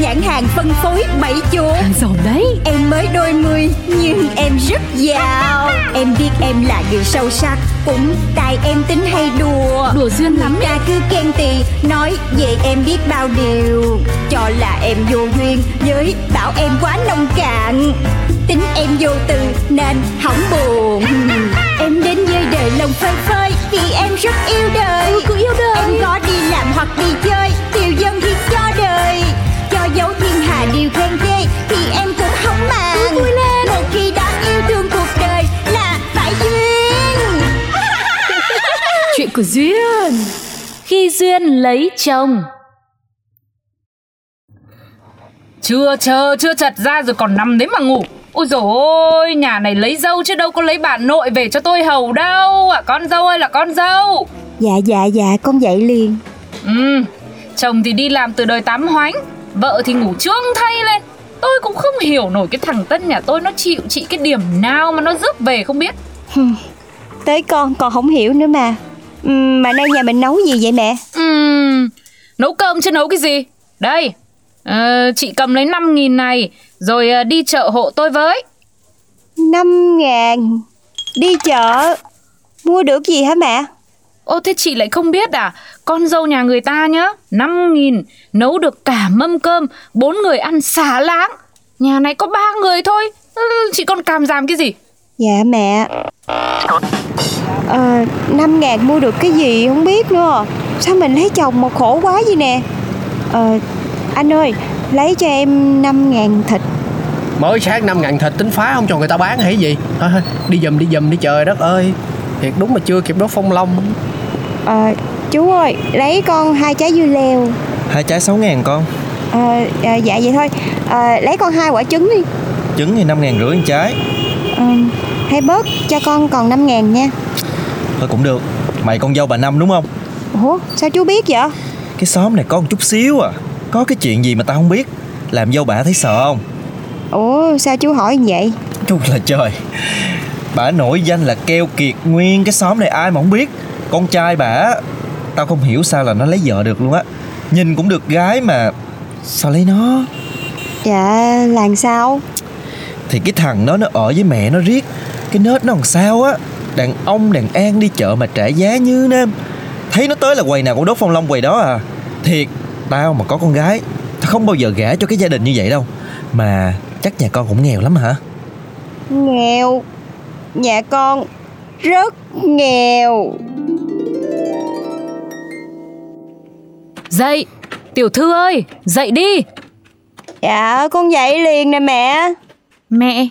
Nhãn hàng phân phối bảy chỗ. Giàu đấy. Em mới đôi mươi nhưng em rất giàu. Em biết em là người sâu sắc Cũng tại em tính hay đùa. Đùa Duyên lắm ta cứ khen tì Nói về em biết bao điều. Cho là em vô duyên Với bảo em quá nông cạn của Duyên. Khi Duyên lấy chồng. Chưa chờ chưa chật ra rồi còn nằm đấy mà ngủ. Ôi dồi ôi, nhà này lấy dâu chứ đâu có lấy bà nội về cho tôi hầu đâu. À, Con dâu ơi là con dâu. Dạ dạ dạ con dậy liền. Ừ, chồng thì đi làm từ đời tám hoánh Vợ thì ngủ trương thay lên. Tôi cũng không hiểu nổi cái thằng Tân nhà tôi nó chịu chị cái điểm nào mà nó rước về không biết. Tới con còn không hiểu nữa mà Mà nay nhà mình nấu gì vậy mẹ? Ừm, nấu cơm chứ nấu cái gì? Đây, ờ, chị cầm lấy 5 nghìn này Rồi ờ, đi chợ hộ tôi với. năm ngàn? Đi chợ? Mua được gì hả mẹ? Ô thế chị lại không biết à? Con dâu nhà người ta nhá 5 nghìn Nấu được cả mâm cơm bốn người ăn xả láng. Nhà này có ba người thôi. Ừ, Chị còn cảm giảm cái gì? Dạ mẹ Ờ, năm ngàn mua được cái gì không biết nữa. Sao mình lấy chồng mà khổ quá vậy nè? Ờ, anh ơi Lấy cho em năm ngàn thịt. Mới sáng năm ngàn thịt tính phá không cho người ta bán hay gì? Thôi thôi đi giùm đi giùm đi trời đất ơi. Thiệt đúng mà chưa kịp đốt phong long. Ờ, chú ơi Lấy con hai trái dưa leo. Hai trái 6 ngàn con. Ờ, à, dạ vậy thôi. Ờ, Lấy con hai quả trứng đi. Trứng thì 5 ngàn rưỡi một trái Hay bớt cho con còn năm ngàn nha. Thôi cũng được. Mày con dâu bà Năm đúng không? Ủa sao chú biết vậy? Cái xóm này có một chút xíu à. Có cái chuyện gì mà tao không biết? Làm dâu bà thấy sợ không? Ủa sao chú hỏi vậy? Chú là trời. Bà nổi danh là keo kiệt nguyên cái xóm này ai mà không biết. Con trai bà Tao không hiểu sao là nó lấy vợ được luôn á. Nhìn cũng được gái mà. Sao lấy nó? Dạ làm sao Thì cái thằng đó nó ở với mẹ nó riết. Cái nết nó làm sao á? Đàn ông đàn an đi chợ mà trả giá như nêm Thấy nó tới là quầy nào cũng đốt phong long quầy đó à. Thiệt Tao mà có con gái Tao không bao giờ gả cho cái gia đình như vậy đâu. Mà chắc nhà con cũng nghèo lắm hả? Nghèo. Nhà con rất nghèo. Dậy Tiểu thư ơi Dậy đi. Dạ con dậy liền nè mẹ Mẹ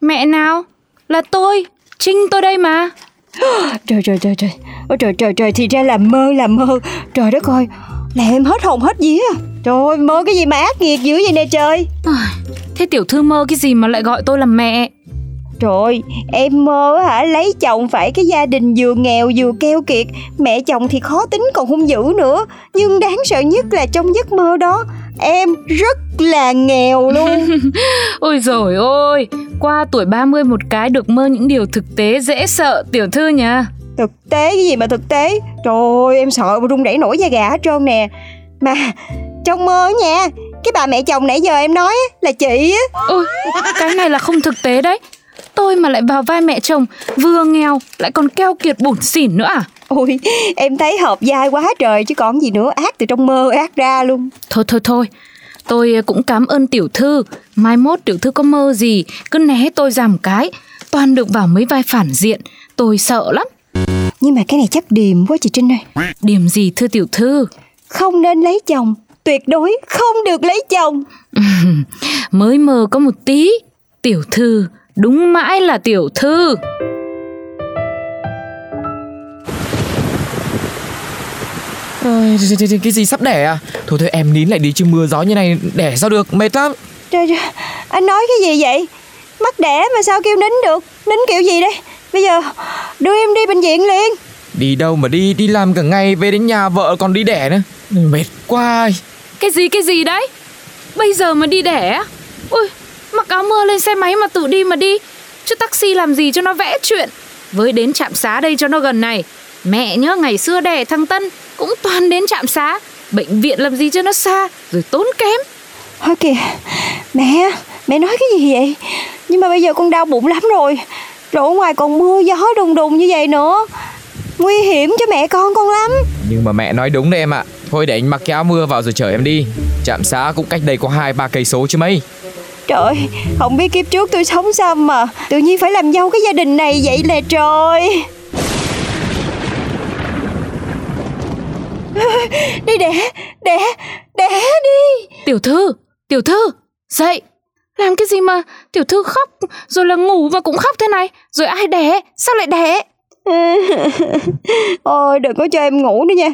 Mẹ nào? Là tôi Trinh tôi đây mà. Trời trời trời trời. Ôi trời trời trời thì ra là mơ là mơ. Trời đất ơi Làm em hết hồn hết vía. Trời ơi mơ cái gì mà ác nghiệt dữ vậy nè trời. Thế tiểu thư mơ cái gì mà lại gọi tôi là mẹ Trời ơi, em mơ hả? Lấy chồng phải cái gia đình vừa nghèo vừa keo kiệt. Mẹ chồng thì khó tính còn hung dữ nữa. Nhưng đáng sợ nhất là trong giấc mơ đó Em rất là nghèo luôn. Ôi rồi ôi Qua tuổi 30 một cái được mơ những điều thực tế dễ sợ tiểu thư nha Thực tế cái gì mà thực tế? Trời ơi em sợ mà run rẩy nổi da gà hết trơn nè. Mà trong mơ nha Cái bà mẹ chồng nãy giờ em nói á, là chị á. Ôi cái này là không thực tế đấy Tôi mà lại vào vai mẹ chồng Vừa nghèo lại còn keo kiệt bủn xỉn nữa à? Ôi em thấy hợp vai quá trời chứ còn gì nữa Ác từ trong mơ ác ra luôn. Thôi thôi thôi Tôi cũng cảm ơn tiểu thư. Mai mốt tiểu thư có mơ gì Cứ né tôi ra một cái. Toàn được vào mấy vai phản diện Tôi sợ lắm. Nhưng mà cái này chắc điềm quá chị Trinh ơi. Điểm gì thưa tiểu thư? Không nên lấy chồng Tuyệt đối không được lấy chồng. Mới mơ có một tí Tiểu thư Đúng mãi là tiểu thư. Ôi, cái- gì sắp đẻ à? Thôi thôi em nín lại đi chứ mưa gió như này Đẻ sao được mệt lắm. Trời trời Anh nói cái gì vậy? Mắt đẻ mà sao kêu nín được? Nín kiểu gì đây? Bây giờ đưa em đi bệnh viện liền. Đi đâu mà đi, đi làm cả ngày về đến nhà vợ còn đi đẻ nữa. Mệt quá. Cái gì cái gì đấy? Bây giờ mà đi đẻ á? Ui mặc áo mưa lên xe máy mà tự đi mà đi. Chứ taxi làm gì cho nó vẽ chuyện. Với đến trạm xá đây cho nó gần này. Mẹ nhớ ngày xưa đẻ thằng Tân Cũng toàn đến trạm xá. Bệnh viện làm gì cho nó xa Rồi tốn kém. Thôi kìa Mẹ Mẹ nói cái gì vậy? Nhưng mà bây giờ con đau bụng lắm rồi. Rồi ở ngoài còn mưa gió đùng đùng như vậy nữa. Nguy hiểm cho mẹ con con lắm. Nhưng mà mẹ nói đúng đấy em ạ. Thôi để anh mặc cái áo mưa vào rồi chở em đi. Trạm xá cũng cách đây có hai ba cây số chứ mấy Trời Không biết kiếp trước tôi sống sao mà Tự nhiên phải làm dâu cái gia đình này vậy nè trời. Đi đẻ Đẻ Đẻ đi. Tiểu thư Tiểu thư Dậy. Làm cái gì mà tiểu thư khóc Rồi là ngủ và cũng khóc thế này? Rồi ai đẻ? Sao lại đẻ? Ôi đừng có cho em ngủ nữa nha.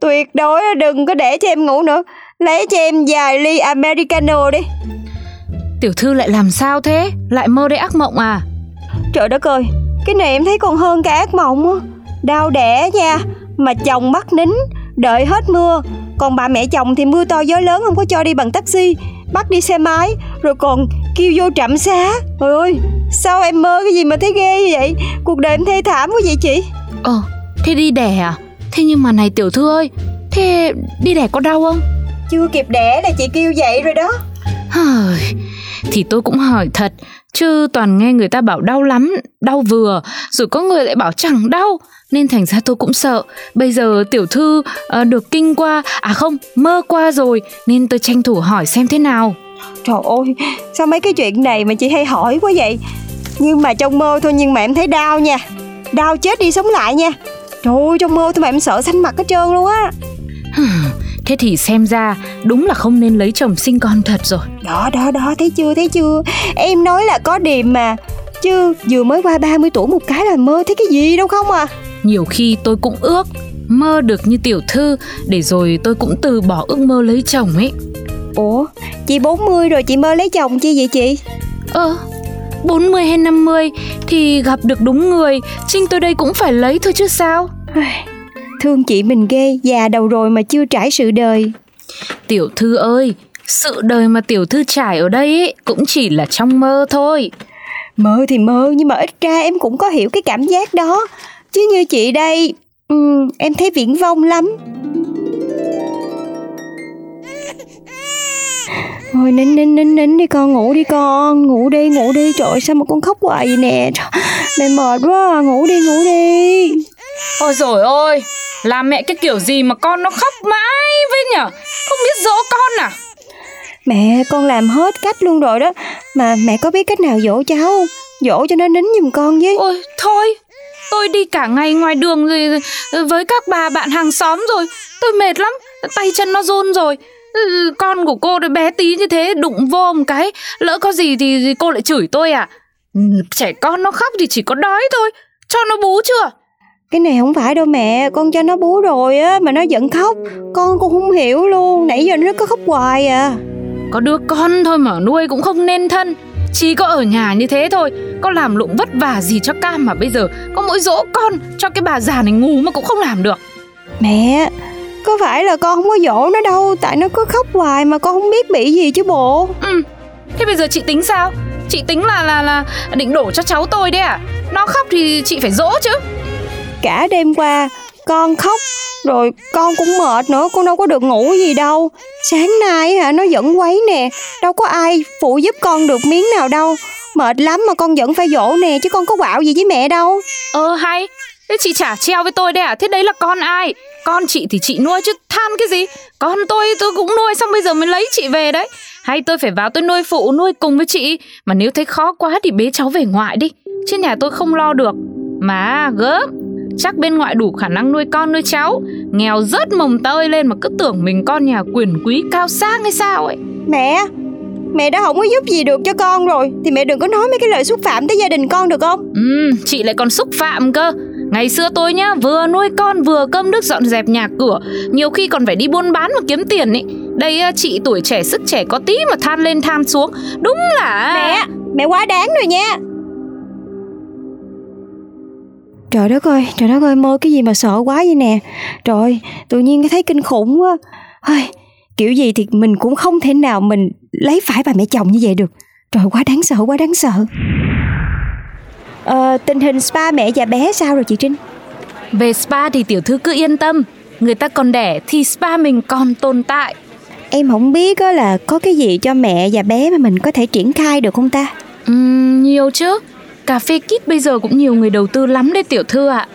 Tuyệt đối là đừng có để cho em ngủ nữa. Lấy cho em vài ly Americano đi Tiểu thư lại làm sao thế? Lại mơ thấy ác mộng à? Trời đất ơi Cái này em thấy còn hơn cả ác mộng á. Đau đẻ nha Mà chồng bắt nín Đợi hết mưa. Còn bà mẹ chồng thì mưa to gió lớn Không có cho đi bằng taxi. Bắt đi xe máy Rồi còn kêu vô trạm xá. Trời ơi Sao em mơ cái gì mà thấy ghê như vậy? Cuộc đời em thê thảm quá vậy chị. Ờ Thế đi đẻ à? Thế nhưng mà này tiểu thư ơi Thế đi đẻ có đau không? Chưa kịp đẻ là chị kêu vậy rồi đó thì tôi cũng hỏi thật Chứ toàn nghe người ta bảo đau lắm Đau vừa Rồi có người lại bảo chẳng đau. Nên thành ra tôi cũng sợ. Bây giờ tiểu thư uh, được kinh qua À không mơ qua rồi Nên tôi tranh thủ hỏi xem thế nào. Trời ơi Sao mấy cái chuyện này mà chị hay hỏi quá vậy? Nhưng mà trong mơ thôi nhưng mà em thấy đau nha. Đau chết đi sống lại nha. Trời ơi trong mơ thôi mà em sợ xanh mặt hết trơn luôn á. Thế thì xem ra đúng là không nên lấy chồng sinh con thật rồi. Đó đó đó thấy chưa thấy chưa? Em nói là có điềm mà. Chứ vừa mới qua 30 tuổi một cái là mơ thấy cái gì đâu không à? Nhiều khi tôi cũng ước Mơ được như tiểu thư Để rồi tôi cũng từ bỏ ước mơ lấy chồng ấy. Ủa chị 40 rồi chị mơ lấy chồng chi vậy chị? Ờ 40 hay 50 Thì gặp được đúng người Trinh tôi đây cũng phải lấy thôi chứ sao Thương chị mình ghê Già đầu rồi mà chưa trải sự đời. Tiểu thư ơi Sự đời mà tiểu thư trải ở đây ấy, Cũng chỉ là trong mơ thôi. Mơ thì mơ nhưng mà ít ra em cũng có hiểu cái cảm giác đó. Chứ như chị đây um, Em thấy viễn vông lắm. Thôi nín nín nín nín đi con ngủ đi con Ngủ đi ngủ đi. Trời ơi, sao mà con khóc hoài vậy nè? Mẹ mệt quá à. ngủ đi ngủ đi. Ôi rồi ôi Làm mẹ cái kiểu gì mà con nó khóc mãi với nhở? Không biết dỗ con à? Mẹ con làm hết cách luôn rồi đó. Mà mẹ có biết cách nào dỗ cháu? Không Dỗ cho nó nín giùm con với. Ôi thôi. Tôi đi cả ngày ngoài đường rồi với các bà bạn hàng xóm rồi. Tôi mệt lắm. Tay chân nó run rồi. Ừ, Con của cô bé tí như thế Đụng vô một cái. Lỡ có gì thì cô lại chửi tôi à? Ừ, Trẻ con nó khóc thì chỉ có đói thôi. Cho nó bú chưa Cái này không phải đâu mẹ Con cho nó bú rồi á Mà nó vẫn khóc. Con cũng không hiểu luôn Nãy giờ nó cứ khóc hoài à. Có đứa con thôi mà nuôi cũng không nên thân. Chỉ có ở nhà như thế thôi Có làm lụng vất vả gì cho cam mà bây giờ Có mỗi dỗ con cho cái bà già này ngủ mà cũng không làm được. Mẹ Có phải là con không có dỗ nó đâu Tại nó cứ khóc hoài mà con không biết bị gì chứ bộ. Ừ Thế bây giờ chị tính sao? Chị tính là là là định đổ cho cháu tôi đấy à Nó khóc thì chị phải dỗ chứ Cả đêm qua. Con khóc, Rồi con cũng mệt nữa, Con đâu có được ngủ gì đâu. Sáng nay hả, nó vẫn quấy nè, Đâu có ai phụ giúp con được miếng nào đâu. Mệt lắm mà con vẫn phải dỗ nè, Chứ con có quạo gì với mẹ đâu. Ờ hay. Thế chị trả treo với tôi đây à? Thế đấy là con ai? Con chị thì chị nuôi chứ than cái gì? Con tôi tôi cũng nuôi, xong bây giờ mới lấy chị về đấy. Hay tôi phải vào tôi nuôi phụ, nuôi cùng với chị. Mà nếu thấy khó quá thì bế cháu về ngoại đi, Chứ nhà tôi không lo được. Mà gớm Chắc bên ngoại đủ khả năng nuôi con nuôi cháu. Nghèo rớt mồng tơi lên mà cứ tưởng mình con nhà quyền quý cao sang hay sao ấy. Mẹ Mẹ đã không có giúp gì được cho con rồi. Thì mẹ đừng có nói mấy cái lời xúc phạm tới gia đình con được không? Ừ, chị lại còn xúc phạm cơ. Ngày xưa tôi nhá, vừa nuôi con vừa cơm nước dọn dẹp nhà cửa. Nhiều khi còn phải đi buôn bán mà kiếm tiền ấy. Đây á, chị tuổi trẻ sức trẻ có tí mà than lên than xuống. Đúng là Mẹ Mẹ quá đáng rồi nha Trời đất ơi, trời đất ơi, mơ cái gì mà sợ quá vậy nè. Trời tự nhiên thấy kinh khủng quá. Ôi, Kiểu gì thì mình cũng không thể nào mình lấy phải bà mẹ chồng như vậy được. Trời quá đáng sợ, quá đáng sợ. Ờ, tình hình spa mẹ và bé sao rồi chị Trinh? Về spa thì tiểu thư cứ yên tâm. Người ta còn đẻ thì spa mình còn tồn tại. Em không biết là có cái gì cho mẹ và bé mà mình có thể triển khai được không ta? Ừm, nhiều chứ Cà phê kit bây giờ cũng nhiều người đầu tư lắm đấy tiểu thư ạ.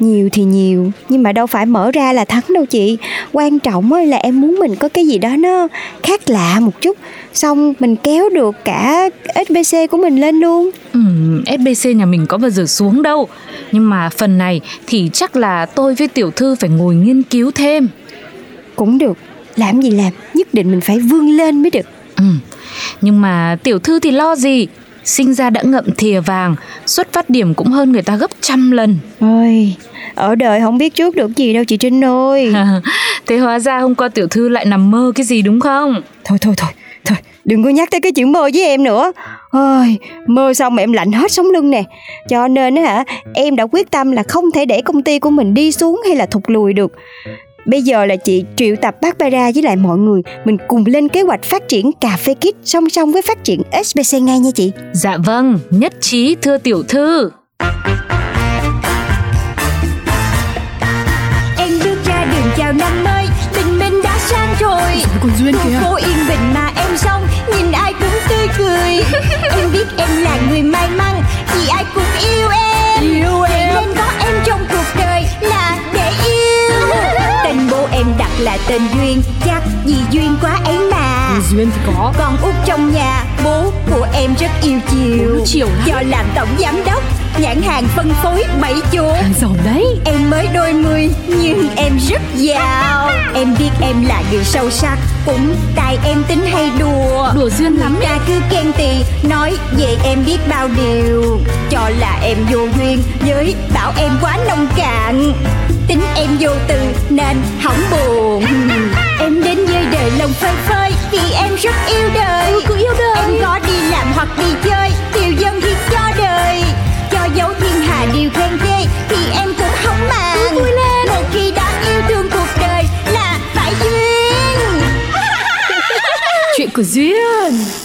Nhiều thì nhiều Nhưng mà đâu phải mở ra là thắng đâu chị. Quan trọng là em muốn mình có cái gì đó nó khác lạ một chút Xong mình kéo được cả SBC của mình lên luôn. Ừm, SBC nhà mình có bao giờ xuống đâu Nhưng mà phần này thì chắc là tôi với tiểu thư phải ngồi nghiên cứu thêm. Cũng được Làm gì làm Nhất định mình phải vươn lên mới được. Ừ. Nhưng mà tiểu thư thì lo gì Sinh ra đã ngậm thìa vàng Xuất phát điểm cũng hơn người ta gấp trăm lần. Ôi Ở đời không biết trước được gì đâu chị Trinh ơi. Thế hóa ra hôm qua tiểu thư lại nằm mơ cái gì đúng không? Thôi thôi thôi Thôi đừng có nhắc tới cái chuyện mơ với em nữa. Ôi Mơ xong mà em lạnh hết sống lưng nè. Cho nên á hả Em đã quyết tâm là không thể để công ty của mình đi xuống hay là thụt lùi được Bây giờ là chị triệu tập Barbara với lại mọi người. Mình cùng lên kế hoạch phát triển cà phê kit song song với phát triển SBC ngay nha chị. Dạ vâng, nhất trí thưa tiểu thư. Em bước ra đường chào năm mới Bình minh đã sang rồi. Con Duyên kìa Phố yên bình mà em xong Nhìn ai cũng tươi cười. Em biết em là người may mắn Vì ai cũng yêu em là tên Duyên. Chắc vì duyên quá ấy mà. Duyên thì có. Con út trong nhà Bố của em rất yêu chiều. Chiều lắm. Do làm tổng giám đốc Nhãn hàng phân phối bảy chỗ. Giàu đấy. Em mới đôi mươi nhưng em rất giàu. Em biết em là người sâu sắc Cũng tại em tính hay đùa. Đùa duyên lắm ta cứ khen tì Nói về em biết bao điều. Cho là em vô duyên Với bảo em quá nông cạn vô từ nên hỏng buồn. Em đến với đời lòng phơi phới Vì em rất yêu đời. Ừ, yêu đời. Em có đi làm hoặc đi chơi Điều dân hiến cho đời. Cho dấu thiên hà điều khen ghê Thì em cũng không màng. Vui lên Một khi đã yêu thương cuộc đời Là phải duyên. Chuyện của Duyên